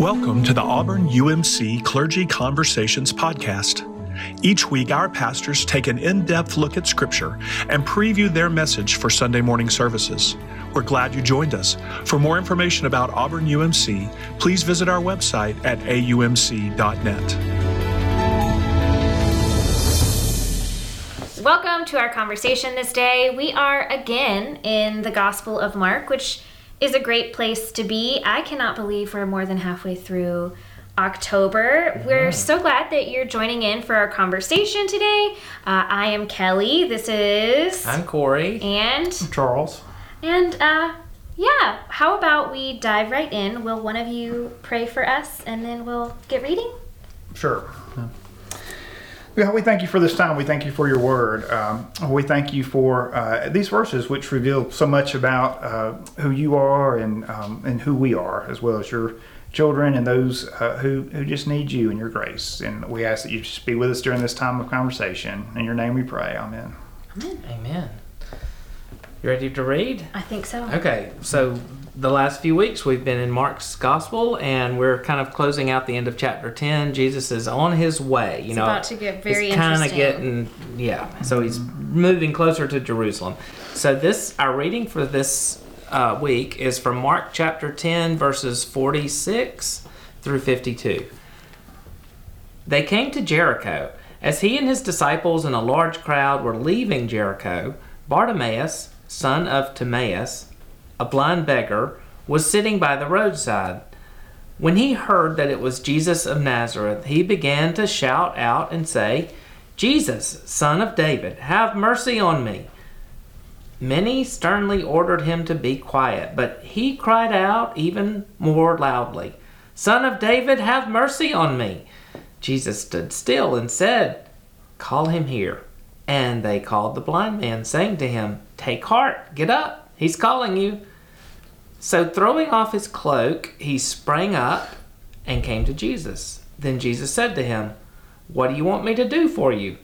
Welcome to the Auburn UMC Clergy Conversations podcast. Each week, our pastors take an in depth look at Scripture and preview their message for Sunday morning services. We're glad you joined us. For more information about Auburn UMC, please visit our website at aumc.net. Welcome to our conversation this day. We are again in the Gospel of Mark, which is a great place to be. I cannot believe we're more than halfway through October. We're so glad that you're joining in for our conversation today. Uh, I am Kelly. This is. I'm Corey. And. Charles. And, uh, yeah, how about we dive right in? Will one of you pray for us and then we'll get reading? Sure. Yeah, we thank you for this time. We thank you for your word. Um, we thank you for uh, these verses, which reveal so much about uh, who you are and um, and who we are, as well as your children and those uh, who who just need you and your grace. And we ask that you just be with us during this time of conversation. In your name, we pray. Amen. Amen. You ready to read? I think so. Okay, so the last few weeks we've been in Mark's gospel and we're kind of closing out the end of chapter 10. Jesus is on his way, you It's know. about to get very it's kind of getting yeah, so he's moving closer to Jerusalem. So this our reading for this uh, week is from Mark chapter 10 verses 46 through 52. They came to Jericho. As he and his disciples and a large crowd were leaving Jericho, Bartimaeus, son of Timaeus, a blind beggar, was sitting by the roadside. When he heard that it was Jesus of Nazareth, he began to shout out and say, Jesus, son of David, have mercy on me. Many sternly ordered him to be quiet, but he cried out even more loudly, Son of David, have mercy on me. Jesus stood still and said, Call him here. And they called the blind man, saying to him, Take heart, get up, he's calling you. So throwing off his cloak, he sprang up and came to Jesus. Then Jesus said to him, What do you want me to do for you?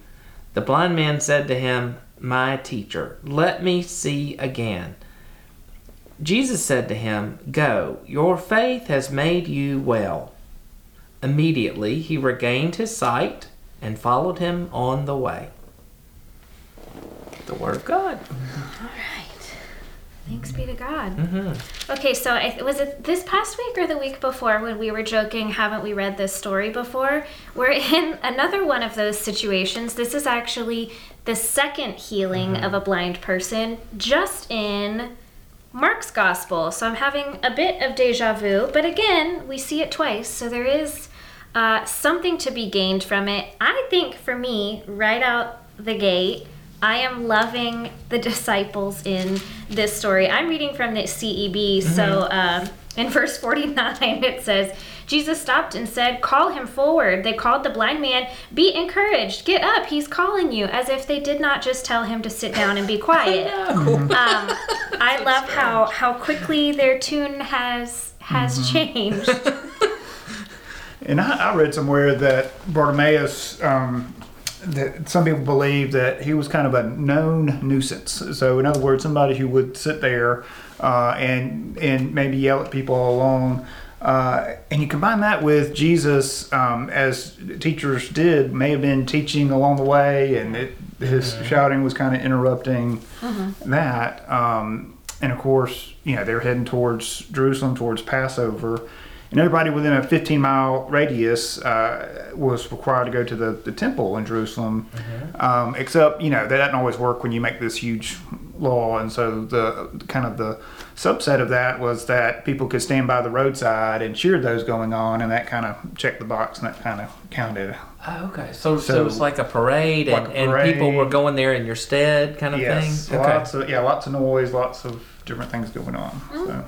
The blind man said to him, My teacher, let me see again. Jesus said to him, Go, your faith has made you well. Immediately he regained his sight and followed him on the way. The Word of God. All right. Thanks be to God. Mm-hmm. Okay, so I, was it this past week or the week before when we were joking, haven't we read this story before? We're in another one of those situations. This is actually the second healing of a blind person just in Mark's gospel. So I'm having a bit of deja vu, but again, we see it twice. So there is uh, something to be gained from it. I think for me, right out the gate, I am loving the disciples in this story. I'm reading from the CEB. So um, in verse 49, it says, Jesus stopped and said, Call him forward. They called the blind man, Be encouraged, get up, he's calling you, as if they did not just tell him to sit down and be quiet. Um, I love how, how quickly their tune has has changed. And I, I read somewhere that Bartimaeus, um, that some people believe that he was kind of a known nuisance. So, in other words, somebody who would sit there uh, and and maybe yell at people along. Uh, and you combine that with Jesus, um, as teachers did, may have been teaching along the way, and it, his shouting was kind of interrupting that. Um, and of course, you know, they were heading towards Jerusalem, towards Passover. And everybody within a 15 mile radius uh, was required to go to the, the temple in Jerusalem. Um, except, you know, that doesn't always work when you make this huge law. And so the kind of the subset of that was that people could stand by the roadside and cheer those going on, and that kind of checked the box and that kind of counted. Oh, okay. So, so, So- it's like a parade, and, Like a and people were going there in your stead, kind of Yes, thing. Okay. lots of yeah, lots of noise, lots of different things going on. So. That's so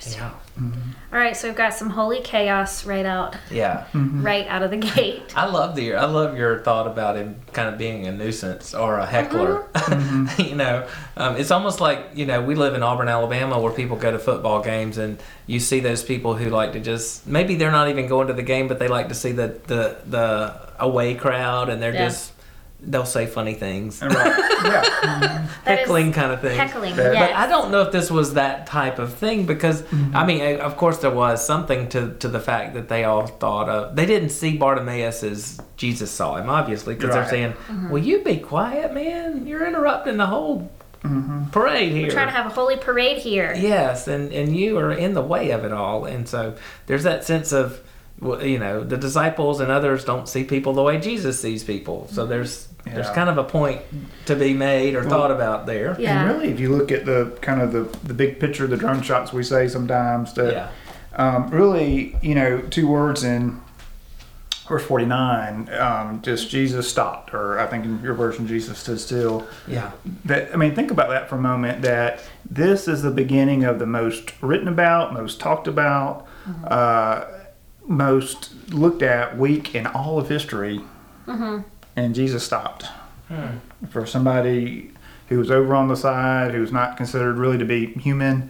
interesting. Yeah. Mm-hmm. All right, so we've got some holy chaos right out, Yeah. Mm-hmm. right out of the gate. I love the I love your thought about him kind of being a nuisance or a heckler. Mm-hmm. you know, um, it's almost like you know we live in Auburn, Alabama, where people go to football games, and you see those people who like to just maybe they're not even going to the game, but they like to see the the the away crowd, and they're Yeah. just they'll say funny things, right. yeah. Mm-hmm. That is heckling kind of thing. Heckling, But yes. But I don't know if this was that type of thing because mm-hmm. I mean, eh, of course, there was something to to the fact that they all thought of. They didn't see Bartimaeus as Jesus saw him, obviously, because Right. they're saying, Mm-hmm. "Will you be quiet, man? You're interrupting the whole mm-hmm. parade here." We're trying to have a holy parade here. Yes, and and you are in the way of it all, and so there's that sense of, well, you know, the disciples and others don't see people the way Jesus sees people. So there's there's kind of a point to be made or thought about there. Yeah. And really, if you look at the kind of the, the big picture, the drone shots we say sometimes, that Yeah. um, really, you know, two words in verse 49, um, just Jesus stopped, or I think in your version, Jesus stood still. Yeah. That I mean, think about that for a moment. That this is the beginning of the most written about, most talked about, uh, most looked at week in all of history, mm-hmm. and Jesus stopped hmm. for somebody who was over on the side, who was not considered really to be human.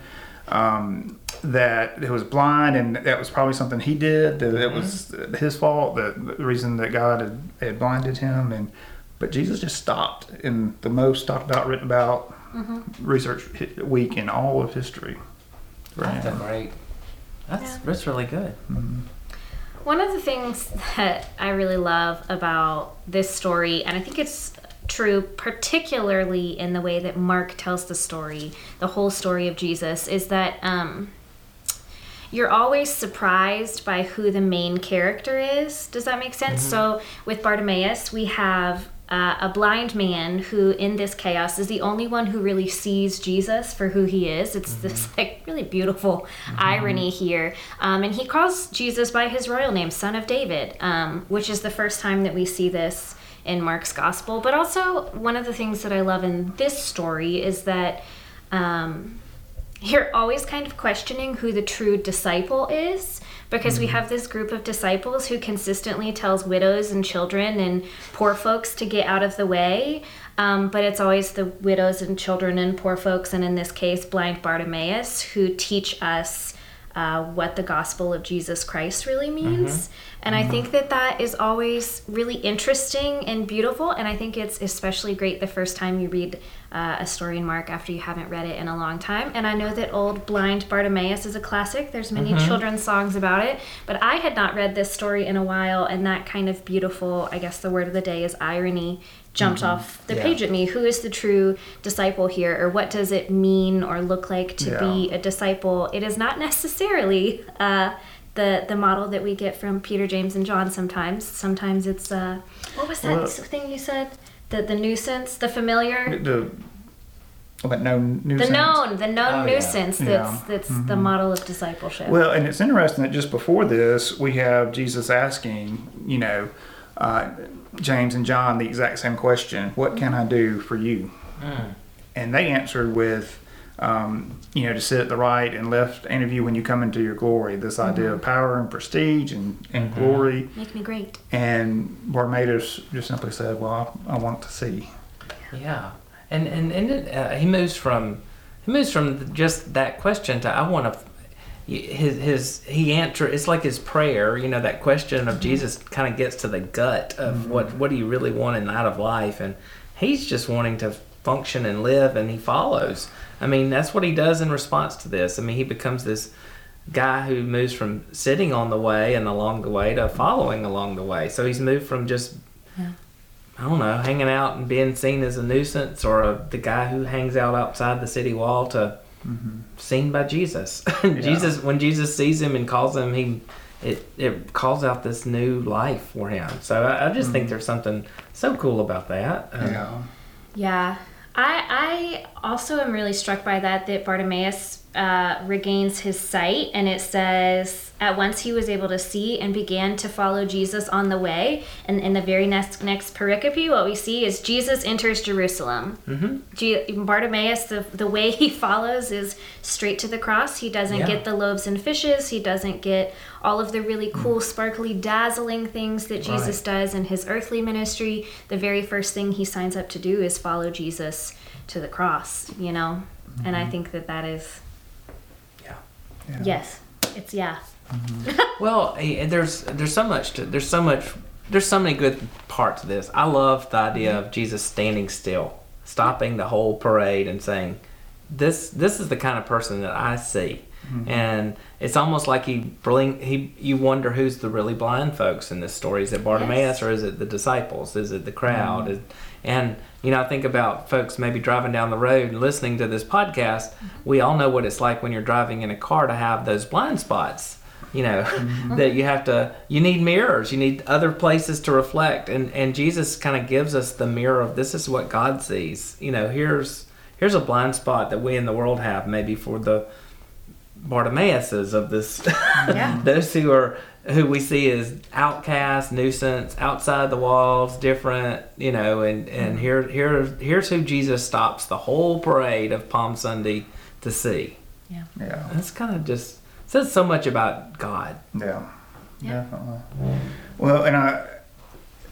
Um, that it was blind, and that was probably something he did. That it was mm-hmm. his fault. That the reason that God had, had blinded him, and but Jesus just stopped in the most talked about, written about, mm-hmm. research week in all of history. for That's great. That's Yeah. that's really good. One of the things that I really love about this story, and I think it's true particularly in the way that Mark tells the story, the whole story of Jesus, is that um, you're always surprised by who the main character is. Does that make sense? So with Bartimaeus, we have uh, a blind man who, in this chaos, is the only one who really sees Jesus for who he is. It's this like really beautiful irony here, um, and he calls Jesus by his royal name, Son of David, um, which is the first time that we see this in Mark's gospel. But also, one of the things that I love in this story is that. Um, you're always kind of questioning who the true disciple is because we have this group of disciples who consistently tells widows and children and poor folks to get out of the way um, but it's always the widows and children and poor folks and in this case blind bartimaeus who teach us uh, what the gospel of jesus christ really means. And i think that that is always really interesting and beautiful and i think it's especially great the first time you read uh, a story in Mark after you haven't read it in a long time. And I know that Old Blind Bartimaeus is a classic. There's many children's songs about it, but I had not read this story in a while, and that kind of beautiful, I guess the word of the day is irony, jumped off the Yeah. page at me. Who is the true disciple here, or what does it mean or look like to be a disciple? It is not necessarily. Uh, the, the model that we get from Peter, James, and John sometimes. Sometimes it's uh, what was that Well- thing you said? The the nuisance, the familiar, The what no the nuisance. known, the known Oh, yeah. nuisance. That's Yeah. Mm-hmm. that's the model of discipleship. Well, and it's interesting that just before this, we have Jesus asking, you know, uh, James and John the exact same question What can I do for you? And they answered with, um, you know, to sit at the right and left interview when you come into your glory. This idea of power and prestige and, and glory. Make me great. And Bartimaeus just simply said, Well, I, I want to see. Yeah, and and and it, uh, he moves from he moves from just that question to I want to. His his he answer it's like his prayer you know that question of Jesus kind of gets to the gut of what what do you really want in out of life and he's just wanting to function and live and he follows I mean that's what he does in response to this I mean he becomes this guy who moves from sitting on the way and along the way to following along the way so he's moved from just I don't know, hanging out and being seen as a nuisance, or a, the guy who hangs out outside the city wall to seen by Jesus. Jesus, when Jesus sees him and calls him, he it it calls out this new life for him. So I, I just think there's something so cool about that. Um, Yeah. I I also am really struck by that that Bartimaeus uh, regains his sight and it says at once he was able to see and began to follow Jesus on the way. And in the very next next pericope, what we see is Jesus enters Jerusalem. Mm-hmm. Bartimaeus, the the way he follows is straight to the cross. He doesn't Yeah. get the loaves and fishes. He doesn't get all of the really cool, sparkly, dazzling things that Jesus Right. does in his earthly ministry. The very first thing he signs up to do is follow Jesus to the cross, you know? And I think that that is. Yes, it's yeah. Mm-hmm. Well, eh, and there's there's so much to, there's so much there's so many good parts of this. I love the idea mm-hmm. of Jesus standing still, stopping the whole parade, and saying, "This this is the kind of person that I see." Mm-hmm. And it's almost like he bring he you wonder who's the really blind folks in this story. Is it Bartimaeus Yes. or is it the disciples? Is it the crowd? Is- And you know, I think about folks maybe driving down the road and listening to this podcast. We all know what it's like when you're driving in a car to have those blind spots. You know mm-hmm. that you have to. You need mirrors. You need other places to reflect. And and Jesus kind of gives us the mirror of this is what God sees. You know, here's here's a blind spot that we in the world have maybe for the Bartimaeuses of this, Yeah. those who are who we see as outcast, nuisance, outside the walls, different, you know, and and mm-hmm. here here here's who Jesus stops the whole parade of Palm Sunday to see. Yeah. Yeah. That's kind of just says so much about God. Yeah, Yeah. definitely. Well, and I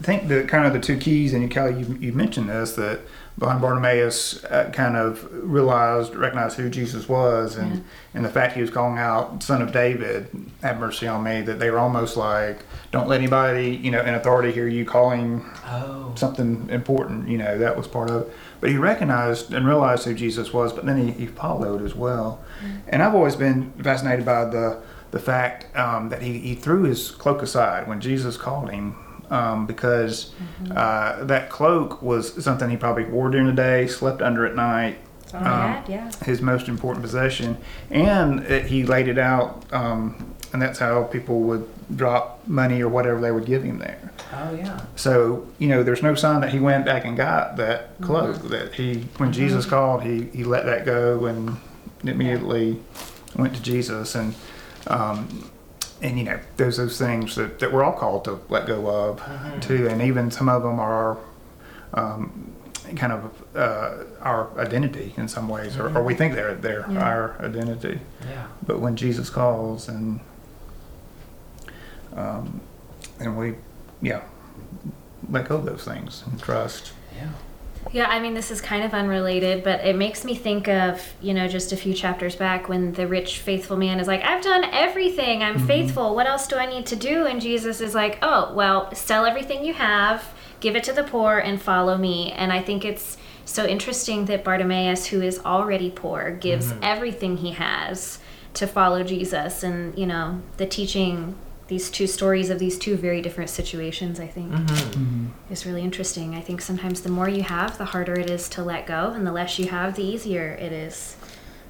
think the kind of the two keys, and Kelly, you, you mentioned this that blind Bartimaeus uh, kind of realized, recognized who Jesus was, and Yeah. and the fact he was calling out "Son of David, have mercy on me." That they were almost like, "Don't let anybody, you know, in authority hear you calling Oh. something important." You know, that was part of it. But he recognized and realized who Jesus was, but then he, he followed as well. And I've always been fascinated by the the fact um, that he, he threw his cloak aside when Jesus called him, um, because uh, that cloak was something he probably wore during the day, slept under at night. Had, yeah. His most important possession, and it, he laid it out, um, and that's how people would drop money or whatever they would give him there. Oh yeah. So you know, there's no sign that he went back and got that cloak. That he, when Jesus called, he he let that go and immediately went to Jesus. And um, and you know, there's those things that, that we're all called to let go of too. And even some of them are um, kind of uh, our identity in some ways, or, or we think they're they're Yeah. our identity. Yeah. But when Jesus calls and um, and we, yeah, let go of those things and trust. Yeah. Yeah, I mean, this is kind of unrelated, but it makes me think of, you know, just a few chapters back when the rich, faithful man is like, I've done everything. I'm mm-hmm. faithful. What else do I need to do? And Jesus is like, oh, well, sell everything you have, give it to the poor, and follow me. And I think it's so interesting that Bartimaeus, who is already poor, gives mm-hmm. everything he has to follow Jesus. And, you know, the teaching these two stories of these two very different situations, I think mm-hmm. Mm-hmm. is really interesting. I think sometimes the more you have, the harder it is to let go, and the less you have, the easier it is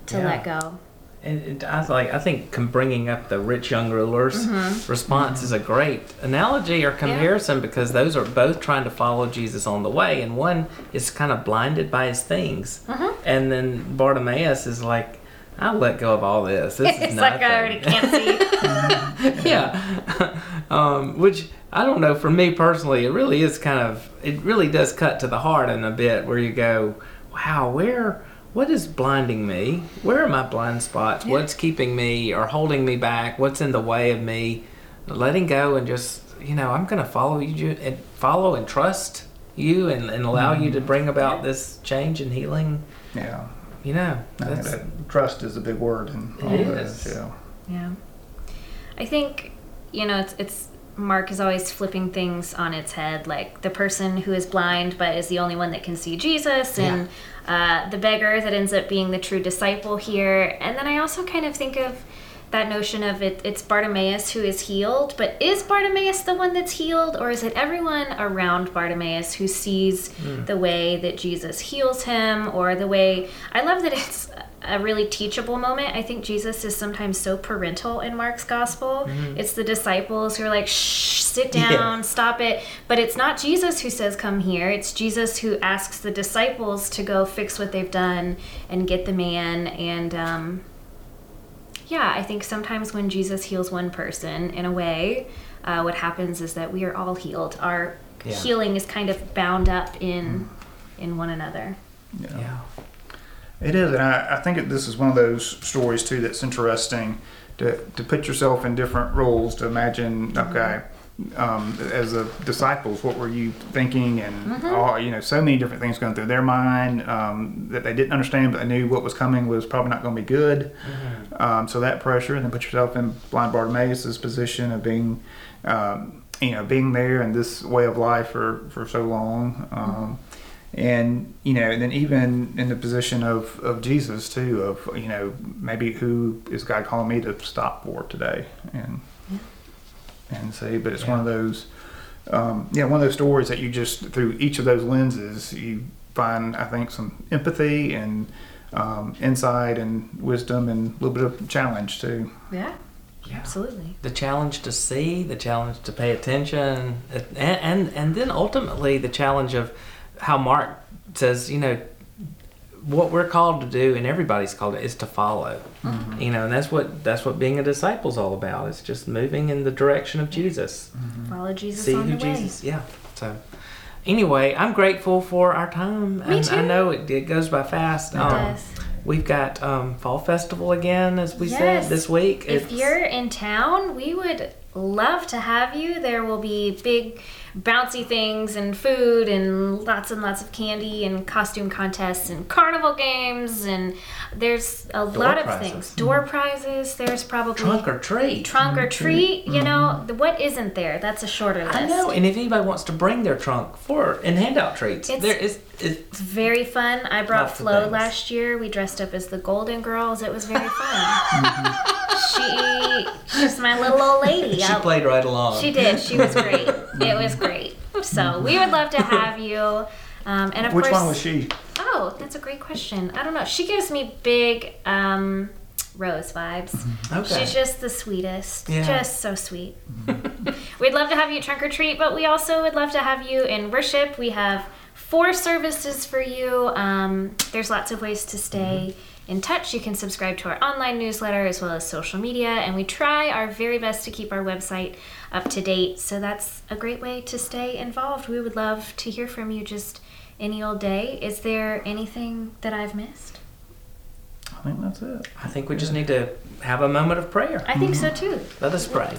to Yeah. let go. And it, I was like, I think bringing up the rich young ruler's mm-hmm. response is a great analogy or comparison because those are both trying to follow Jesus on the way, and one is kind of blinded by his things, and then Bartimaeus is like, "I'll let go of all this. This is it's nothing." like I already can't see. yeah. um, which I don't know. For me personally, it really is kind of. It really does cut to the heart in a bit where you go, "Wow, where? What is blinding me? Where are my blind spots? What's keeping me or holding me back? What's in the way of me letting go and just you know I'm going to follow you and follow and trust you and, and allow you to bring about this change and healing. Yeah, You know, I think that's, that trust is a big word in all It this. is. Yeah, yeah, I think you know it's it's Mark is always flipping things on its head, like the person who is blind but is the only one that can see Jesus, and uh, the beggar that ends up being the true disciple here. And then I also kind of think of that notion of it, it's Bartimaeus who is healed, but is Bartimaeus the one that's healed, or is it everyone around Bartimaeus who sees the way that Jesus heals him, or the way I love that it's a really teachable moment. I think Jesus is sometimes so parental in Mark's gospel. It's the disciples who are like, shh, sit down, stop it. But it's not Jesus who says, come here. It's Jesus who asks the disciples to go fix what they've done and get the man. And, um, yeah, I think sometimes when Jesus heals one person, in a way, uh, what happens is that we are all healed. Our Yeah. healing is kind of bound up in in one another. yeah. it is, and I, I think that this is one of those stories too that's interesting to to put yourself in different roles to imagine. Okay. Um, as the disciples, what were you thinking, and all you know, so many different things going through their mind um, that they didn't understand, but they knew what was coming was probably not going to be good. Um, so that pressure, and then put yourself in blind Bartimaeus' position of being um, you know, being there in this way of life for, for so long. Um, and, you know, and then even in the position of, of Jesus too, of, you know, maybe who is God calling me to stop for today and, and say, but it's one of those, um, yeah, one of those stories that you just, through each of those lenses, you find, I think, some empathy and, um, insight and wisdom and a little bit of challenge too. Yeah, Yeah. absolutely. the challenge to see, the challenge to pay attention, and and, and then ultimately the challenge of how Mark says, you know, what we're called to do, and everybody's called it, is to follow. You know, and that's what that's what being a disciple is all about. It's just moving in the direction of Jesus. Follow Jesus See on who the way. Jesus. Yeah. So. Anyway, I'm grateful for our time. Me and I know it, it goes by fast. It Um, does. We've got um, fall festival again, as we Yes. said this week. If It's- you're in town, we would love to have you. There will be big bouncy things and food and lots and lots of candy and costume contests and carnival games and there's a lot of things. Door prizes. There's probably trunk or treat. trunk or mm-hmm. treat. You know, mm-hmm. the- what isn't there? That's a shorter list. I know, and if anybody wants to bring their trunk for and hand out treats, It's- there is it's It's very fun. I brought Flo last year. We dressed up as the Golden Girls. It was very fun. Mm-hmm. She she's my little old lady. she I- played right along. She did. She was great. it was great. So we would love to have you. Um, and of Which course, one was she? Oh, that's a great question. I don't know. She gives me big um, Rose vibes. Okay. She's just the sweetest. Yeah. Just so sweet. We'd love to have you trunk or treat, but we also would love to have you in worship. We have four services for you. Um, there's lots of ways to stay in touch. You can subscribe to our online newsletter as well as social media, and we try our very best to keep our website up to date. So that's a great way to stay involved. We would love to hear from you just any old day. Is there anything that I've missed? I think that's it. I think we just need to have a moment of prayer. I think so mm-hmm. too. Let us pray.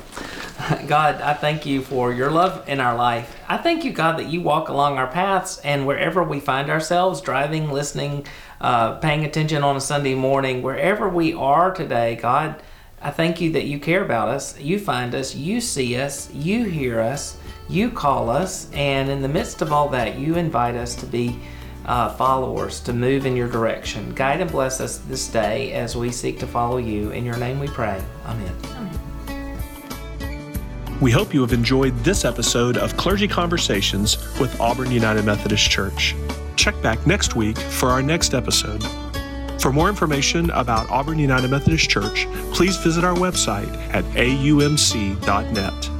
God, I thank you for your love in our life. I thank you, God, that you walk along our paths and wherever we find ourselves, driving, listening, uh, paying attention on a Sunday morning, wherever we are today, God, I thank you that you care about us. You find us, you see us, you hear us, you call us, and in the midst of all that, you invite us to be uh, followers to move in your direction. Guide and bless us this day as we seek to follow you. In your name we pray. Amen. We hope you have enjoyed this episode of Clergy Conversations with Auburn United Methodist Church. Check back next week for our next episode. For more information about Auburn United Methodist Church, please visit our website at aumc.net.